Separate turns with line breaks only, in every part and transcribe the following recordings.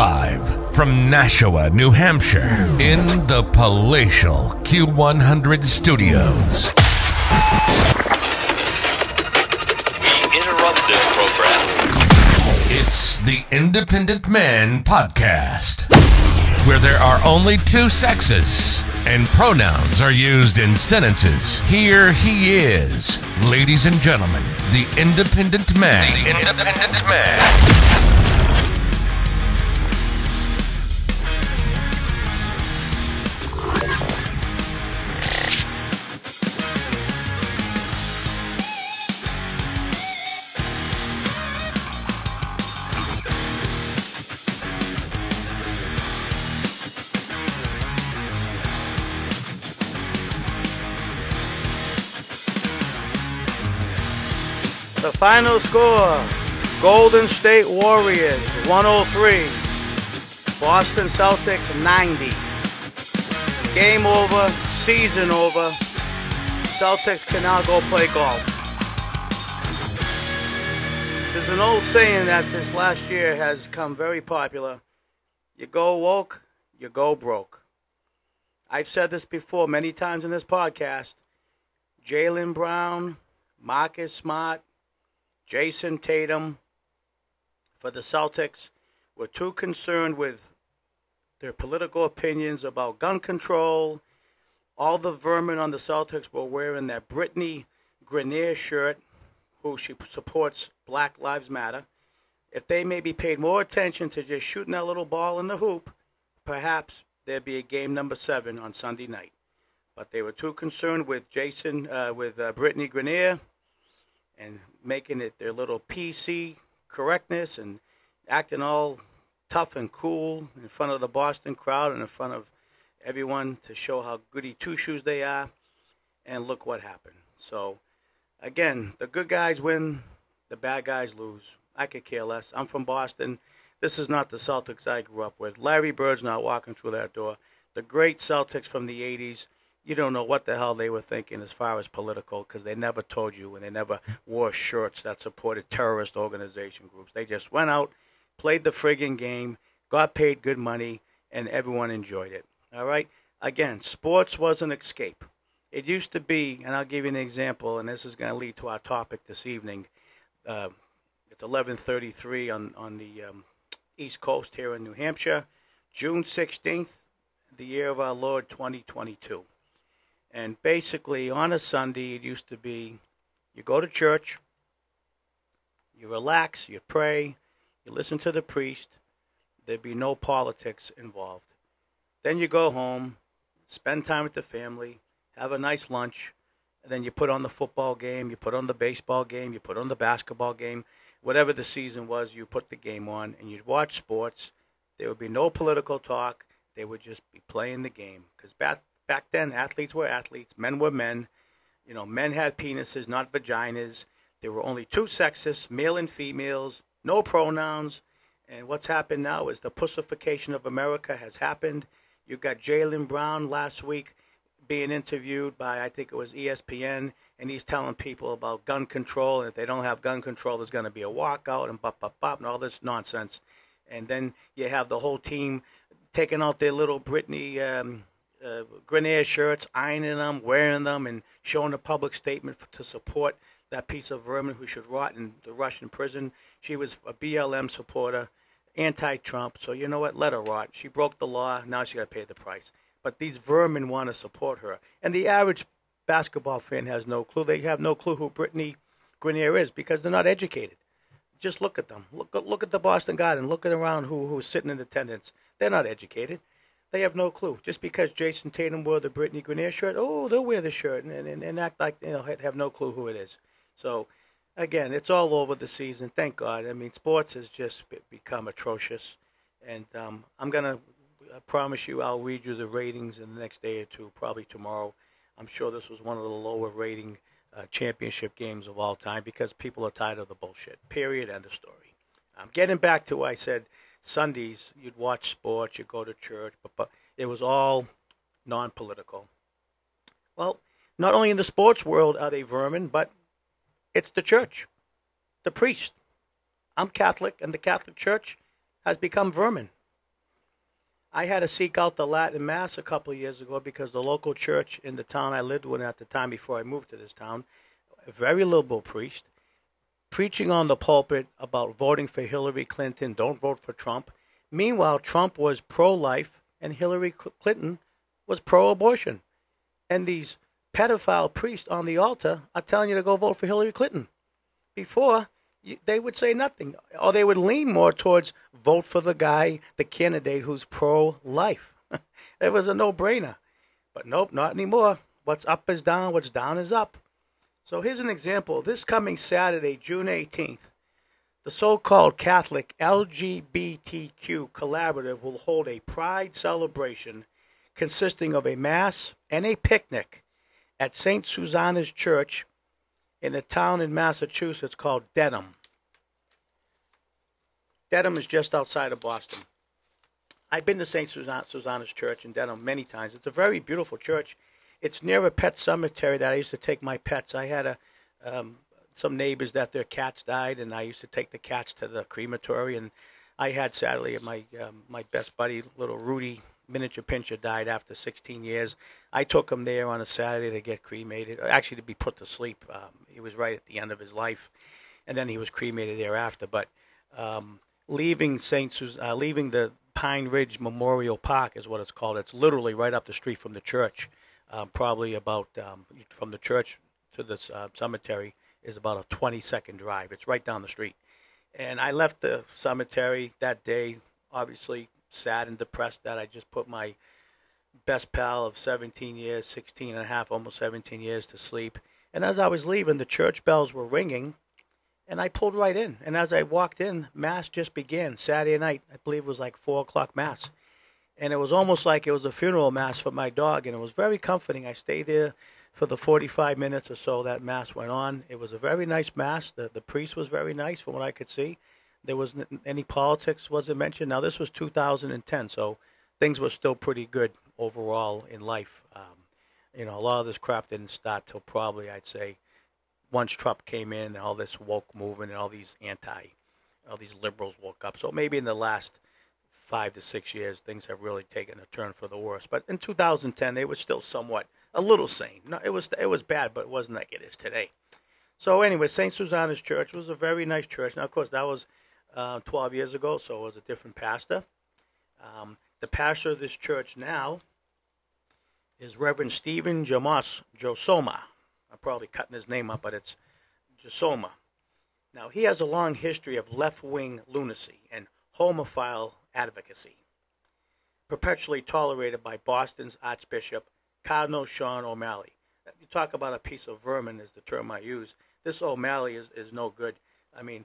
Live from Nashua, New Hampshire, in the palatial Q100 studios.
We interrupt this program.
It's the Independent Man Podcast, where there are only two sexes and pronouns are used in sentences. Here he is, ladies and gentlemen, the Independent Man. The Independent Man.
Final score Golden State Warriors 103, Boston Celtics 90. Game over, season over. Celtics can now go play golf. There's an old saying that this last year has come very popular. You go woke, you go broke. I've said this before many times in this podcast. Jaylen Brown, Marcus Smart, Jayson Tatum for the Celtics were too concerned with their political opinions about gun control. All the vermin on the Celtics were wearing that Brittney Griner shirt, who she supports Black Lives Matter. If they maybe paid more attention to just shooting that little ball in the hoop, perhaps there'd be a game number seven on Sunday night. But they were too concerned with Jason, uh, with uh, Brittney Griner, and making it their little PC correctness and acting all tough and cool in front of the Boston crowd and in front of everyone to show how goody two shoes they are. And look what happened. So, again, the good guys win, the bad guys lose. I could care less. I'm from Boston. This is not the Celtics I grew up with. Larry Bird's not walking through that door. The great Celtics from the 80s you don't know what the hell they were thinking as far as political because they never told you and they never wore shirts that supported terrorist organization groups. They just went out, played the friggin' game, got paid good money, and everyone enjoyed it. All right? Again, sports was an escape. It used to be, and I'll give you an example, and this is going to lead to our topic this evening. Uh, it's 11:33 on on the um, East Coast here in New Hampshire, June 16th, the year of our Lord 2022. And basically, on a Sunday, it used to be you go to church, you relax, you pray, you listen to the priest, there'd be no politics involved. Then you go home, spend time with the family, have a nice lunch, and then you put on the football game, you put on the baseball game, you put on the basketball game, whatever the season was, you put the game on, and you'd watch sports. There would be no political talk. They would just be playing the game because back back then athletes were athletes, men were men. You know, men had penises, not vaginas. There were only two sexes, male and females, no pronouns. And what's happened now is the pussification of America has happened. You got Jaylen Brown last week being interviewed by I think it was ESPN, and he's telling people about gun control, and if they don't have gun control, there's going to be a walkout and bop bop bop and all this nonsense. And then you have the whole team taking out their little Brittney um, uh, Griner shirts, ironing them, wearing them, and showing a public statement f- to support that piece of vermin who should rot in the Russian prison. She was a BLM supporter, anti-Trump. So you know what? Let her rot. She broke the law. Now she got to pay the price. But these vermin want to support her, and the average basketball fan has no clue. They have no clue who Brittney Griner is because they're not educated. Just look at them. Look look at the Boston Garden. Look around who who's sitting in attendance. They're not educated. They have no clue. Just because Jayson Tatum wore the Brittney Griner shirt, oh, they'll wear the shirt and, and, and act like you know have no clue who it is. So, again, it's all over the season. Thank God. I mean, sports has just become atrocious, and um, I'm gonna I promise you I'll read you the ratings in the next day or two, probably tomorrow. I'm sure this was one of the lower rating uh, championship games of all time because people are tired of the bullshit. Period. End of story. I'm getting back to what I said. Sundays, you'd watch sports, you'd go to church, but, but it was all non-political. Well, not only in the sports world are they vermin, but it's the church, the priest. I'm Catholic, and the Catholic Church has become vermin. I had to seek out the Latin Mass a couple of years ago because the local church in the town I lived in at the time before I moved to this town, a very liberal priest, preaching on the pulpit about voting for Hillary Clinton, don't vote for Trump. Meanwhile, Trump was pro life and Hillary Clinton was pro abortion. And these pedophile priests on the altar are telling you to go vote for Hillary Clinton. Before, they would say nothing, or they would lean more towards vote for the guy, the candidate who's pro life. it was a no brainer. But nope, not anymore. What's up is down, what's down is up. So here's an example. This coming Saturday, June 18th, the so called Catholic LGBTQ Collaborative will hold a pride celebration consisting of a Mass and a picnic at St. Susanna's Church in a town in Massachusetts called Dedham. Dedham is just outside of Boston. I've been to St. Susanna's Church in Dedham many times. It's a very beautiful church. It's near a pet cemetery that I used to take my pets. I had a um, some neighbors that their cats died, and I used to take the cats to the crematory. And I had sadly my um, my best buddy, little Rudy miniature pinscher, died after 16 years. I took him there on a Saturday to get cremated, actually to be put to sleep. Um, he was right at the end of his life, and then he was cremated thereafter. But um, leaving St. Sus- uh, leaving the Pine Ridge Memorial Park is what it's called. It's literally right up the street from the church. Um, probably about um, from the church to the uh, cemetery is about a 20 second drive. It's right down the street. And I left the cemetery that day, obviously sad and depressed that I just put my best pal of 17 years, 16 and a half, almost 17 years to sleep. And as I was leaving, the church bells were ringing, and I pulled right in. And as I walked in, Mass just began Saturday night. I believe it was like 4 o'clock Mass. And it was almost like it was a funeral Mass for my dog, and it was very comforting. I stayed there for the 45 minutes or so that Mass went on. It was a very nice Mass. The, the priest was very nice from what I could see. There wasn't any politics wasn't mentioned. Now this was 2010, so things were still pretty good overall in life. Um, you know, a lot of this crap didn't start till probably I'd say once Trump came in and all this woke movement and all these anti, all these liberals woke up. So maybe in the last five to six years, things have really taken a turn for the worse. But in 2010, they were still somewhat a little sane. No, it was it was bad, but it wasn't like it is today. So anyway, St. Susanna's Church was a very nice church. Now, of course, that was uh, 12 years ago, so it was a different pastor. Um, the pastor of this church now is Reverend Stephen Jamos Josoma. I'm probably cutting his name up, but it's Josoma. Now, he has a long history of left wing lunacy and homophile advocacy, perpetually tolerated by Boston's Archbishop Cardinal Sean O'Malley. You talk about a piece of vermin, is the term I use. This O'Malley is, is no good. I mean,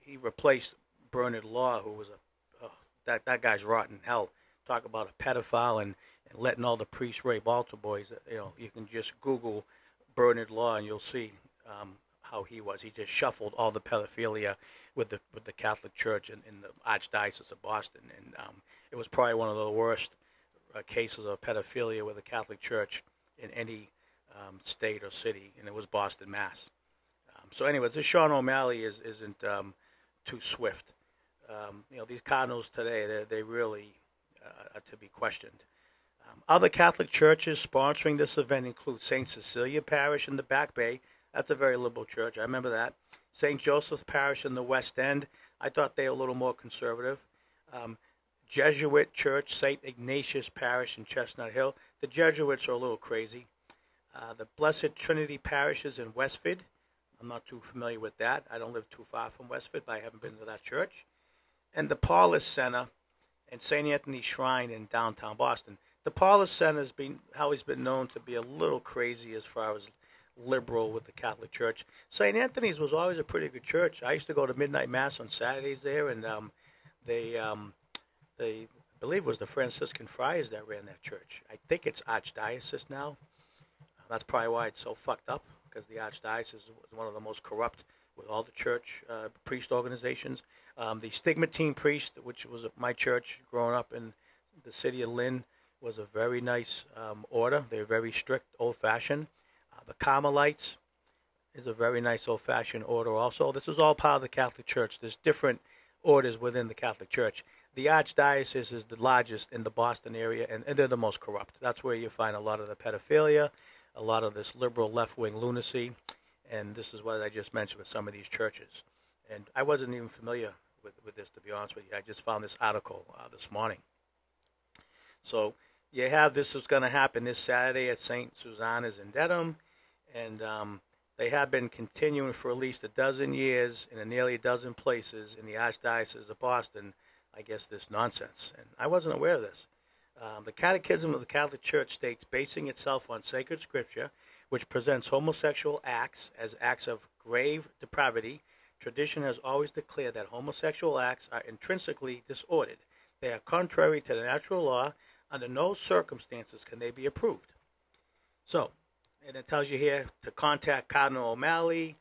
he replaced Bernard Law, who was a oh, that that guy's rotten hell. Talk about a pedophile and, and letting all the priests rape altar boys. You know, you can just Google Bernard Law and you'll see um, how he was. He just shuffled all the pedophilia with the with the Catholic Church in, in the Archdiocese of Boston, and um, it was probably one of the worst uh, cases of pedophilia with the Catholic Church in any um, state or city, and it was Boston, Mass. Um, so, anyways, this Sean O'Malley is, isn't um, too swift. Um, you know, these cardinals today, they they really uh, are to be questioned. Um, other Catholic churches sponsoring this event include St. Cecilia Parish in the Back Bay. That's a very liberal church. I remember that. St. Joseph's Parish in the West End. I thought they were a little more conservative. Um, Jesuit Church, St. Ignatius Parish in Chestnut Hill. The Jesuits are a little crazy. Uh, the Blessed Trinity parishes in Westford. I'm not too familiar with that. I don't live too far from Westford, but I haven't been to that church. And the Paulist Center and St. Anthony Shrine in downtown Boston. The Paulist Center has been always been known to be a little crazy as far as liberal with the Catholic Church. St. Anthony's was always a pretty good church. I used to go to midnight mass on Saturdays there, and um, they, um, they, I believe, it was the Franciscan friars that ran that church. I think it's archdiocese now. That's probably why it's so fucked up because the archdiocese is one of the most corrupt with all the church uh, priest organizations. Um, the Stigmatine priest, which was my church growing up in the city of Lynn, was a very nice um, order. They're very strict, old-fashioned. Uh, the Carmelites is a very nice, old-fashioned order. Also, this is all part of the Catholic Church. There's different orders within the Catholic Church. the archdiocese is the largest in the Boston area, and, and they're the most corrupt. That's where you find a lot of the pedophilia, a lot of this liberal left wing lunacy, and this is what I just mentioned with some of these churches. And I wasn't even familiar with, with this, to be honest with you. I just found this article uh, this morning. So you have this is going to happen this Saturday at St. Susanna's in Dedham, and um, they have been continuing for at least a dozen years in nearly a dozen places in the Archdiocese of Boston. I guess this nonsense, and I wasn't aware of this. Um, the Catechism of the Catholic Church states, basing itself on sacred scripture, which presents homosexual acts as acts of grave depravity, tradition has always declared that homosexual acts are intrinsically disordered. They are contrary to the natural law. Under no circumstances can they be approved. So, and it tells you here to contact Cardinal O'Malley,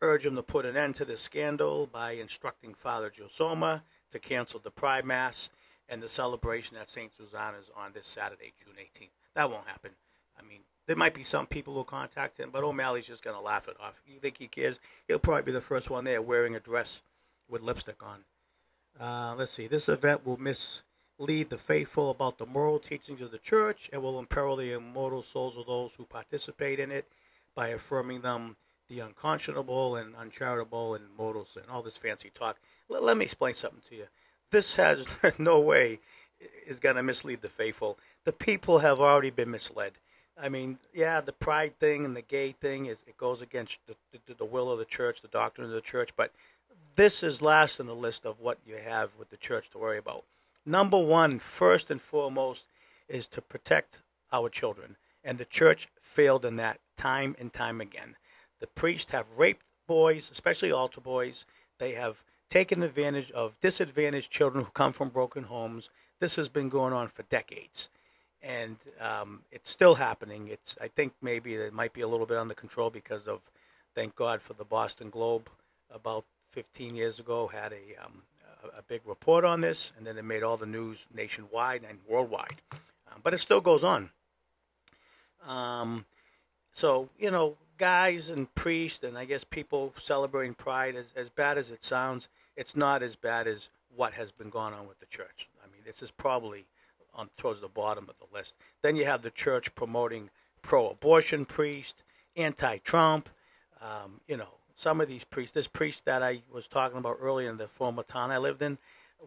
urge him to put an end to this scandal by instructing Father Josoma to cancel the Pride Mass and the celebration at St. Susanna's on this Saturday, June 18th. That won't happen. I mean, there might be some people who contact him, but O'Malley's just going to laugh it off. You think he cares? He'll probably be the first one there wearing a dress with lipstick on. Uh, let's see. This event will mislead the faithful about the moral teachings of the church and will imperil the immortal souls of those who participate in it by affirming them the unconscionable and uncharitable and mortal sin. All this fancy talk. Let, let me explain something to you. This has no way is going to mislead the faithful. The people have already been misled. I mean, yeah, the pride thing and the gay thing is it goes against the, the, the will of the church, the doctrine of the church, but this is last in the list of what you have with the church to worry about. Number one, first and foremost, is to protect our children, and the church failed in that time and time again. The priests have raped boys, especially altar boys. They have taken advantage of disadvantaged children who come from broken homes. This has been going on for decades and um, it's still happening. It's I think maybe it might be a little bit under control because of thank God for the Boston Globe about 15 years ago had a um, a, big report on this, and then it made all the news nationwide and worldwide. Um, but it still goes on. Um, so you know, guys and priests, and I guess people celebrating Pride, as as bad as it sounds, it's not as bad as what has been going on with the church. I mean, this is probably on towards the bottom of the list. Then you have the church promoting pro-abortion priest, anti-Trump. Um, you know, some of these priests. This priest that I was talking about earlier in the former town I lived in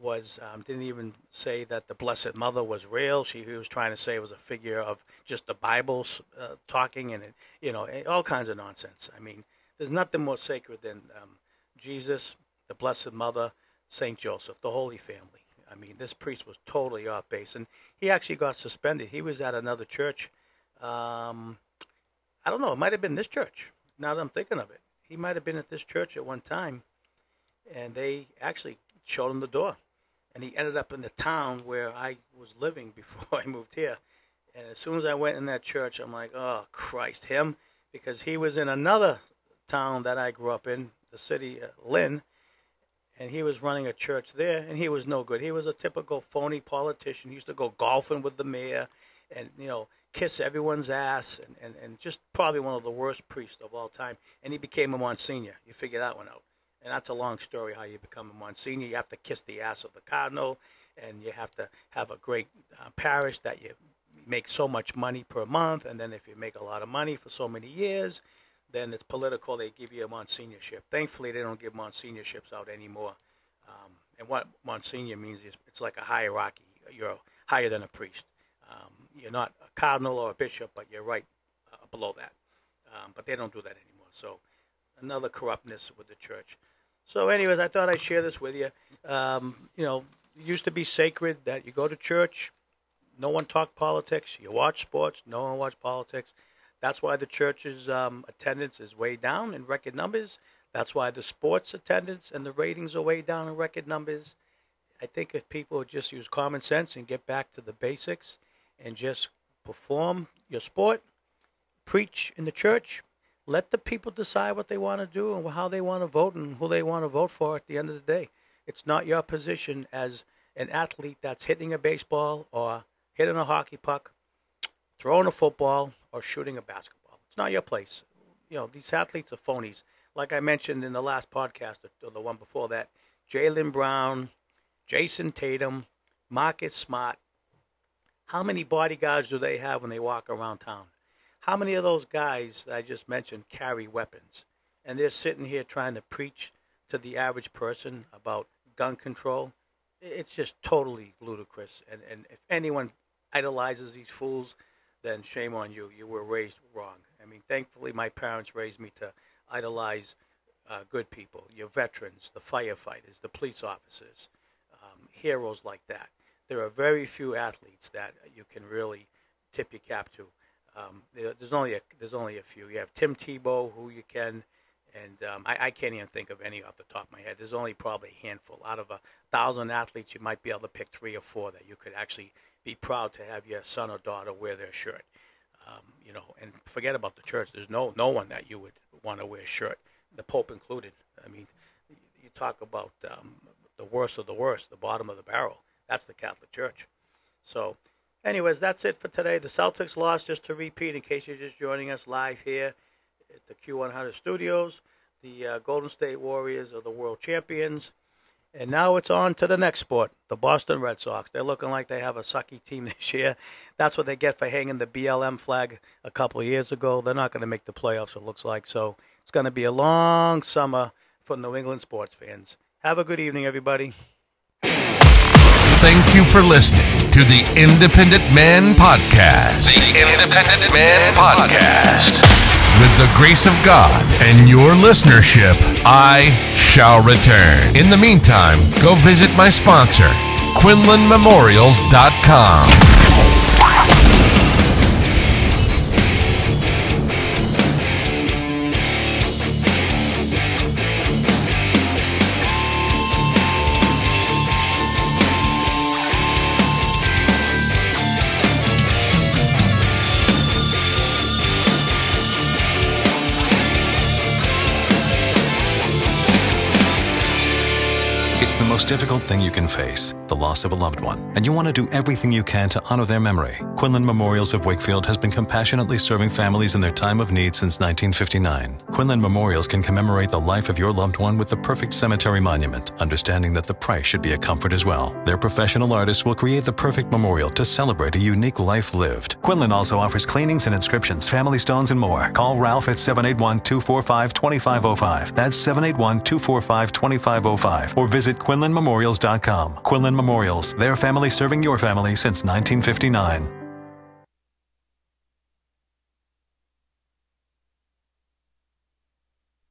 was um, didn't even say that the Blessed Mother was real. She he was trying to say it was a figure of just the Bible uh, talking and you know all kinds of nonsense. I mean, there's nothing more sacred than um, Jesus, the Blessed Mother, Saint Joseph, the Holy Family. I mean, this priest was totally off base, and he actually got suspended. He was at another church. Um, I don't know. It might have been this church. Now that I'm thinking of it, he might have been at this church at one time, and they actually showed him the door. And he ended up in the town where I was living before I moved here. And as soon as I went in that church, I'm like, oh Christ, him, because he was in another town that I grew up in, the city, uh, Lynn, and he was running a church there, and he was no good. He was a typical phony politician. He used to go golfing with the mayor, and you know, kiss everyone's ass, and, and, and just probably one of the worst priests of all time. And he became a Monsignor. You figure that one out. And that's a long story how you become a Monsignor. You have to kiss the ass of the cardinal, and you have to have a great uh, parish that you make so much money per month, and then if you make a lot of money for so many years, then it's political. They give you a monsignorship. Thankfully, they don't give monsignorships out anymore. Um, and what monsignor means is it's like a hierarchy. You're higher than a priest. Um, you're not a cardinal or a bishop, but you're right uh, below that. Um, but they don't do that anymore. So another corruptness with the church. So, anyways, I thought I'd share this with you. Um, you know, it used to be sacred that you go to church, no one talked politics. You watch sports, no one watched politics. That's why the church's um, attendance is way down in record numbers. That's why the sports attendance and the ratings are way down in record numbers. I think if people just use common sense and get back to the basics and just perform your sport, preach in the church, let the people decide what they want to do and how they want to vote and who they want to vote for at the end of the day. It's not your position as an athlete that's hitting a baseball or hitting a hockey puck, throwing a football, or shooting a basketball. It's not your place. You know, these athletes are phonies. Like I mentioned in the last podcast or the one before that, Jaylen Brown, Jayson Tatum, Marcus Smart. How many bodyguards do they have when they walk around town? How many of those guys that I just mentioned carry weapons? And they're sitting here trying to preach to the average person about gun control. It's just totally ludicrous. And, and if anyone idolizes these fools, then shame on you. You were raised wrong. I mean, thankfully, my parents raised me to idolize uh, good people, your veterans, the firefighters, the police officers, um, heroes like that. There are very few athletes that you can really tip your cap to. Um, there, there's only a, there's only a few. You have Tim Tebow, who you can, and um, I, I can't even think of any off the top of my head. There's only probably a handful. Out of a thousand athletes, you might be able to pick three or four that you could actually be proud to have your son or daughter wear their shirt. Um, you know, and forget about the church. There's no no one that you would want to wear a shirt, the Pope included. I mean, you talk about um, the worst of the worst, the bottom of the barrel. That's the Catholic Church. So, anyways, that's it for today. The Celtics lost. Just to repeat, in case you're just joining us live here at the Q100 Studios, the uh, Golden State Warriors are the world champions. And now it's on to the next sport, the Boston Red Sox. They're looking like they have a sucky team this year. That's what they get for hanging the BLM flag a couple years ago. They're not going to make the playoffs, it looks like. So it's going to be a long summer for New England sports fans. Have a good evening, everybody.
Thank you for listening to the Independent Man Podcast.
The Independent Man Podcast.
With the grace of God and your listenership, I shall return. In the meantime, go visit my sponsor, QuinlanMemorials.com.
It's the most difficult thing you can face, the loss of a loved one, and you want to do everything you can to honor their memory. Quinlan Memorials of Wakefield has been compassionately serving families in their time of need since 1959. Quinlan Memorials can commemorate the life of your loved one with the perfect cemetery monument, understanding that the price should be a comfort as well. Their professional artists will create the perfect memorial to celebrate a unique life lived. Quinlan also offers cleanings and inscriptions, family stones, and more. Call Ralph at 781 245 2505. That's 781 245 2505. Or visit QuinlanMemorials.com. Quinlan Memorials, their family serving your family since 1959.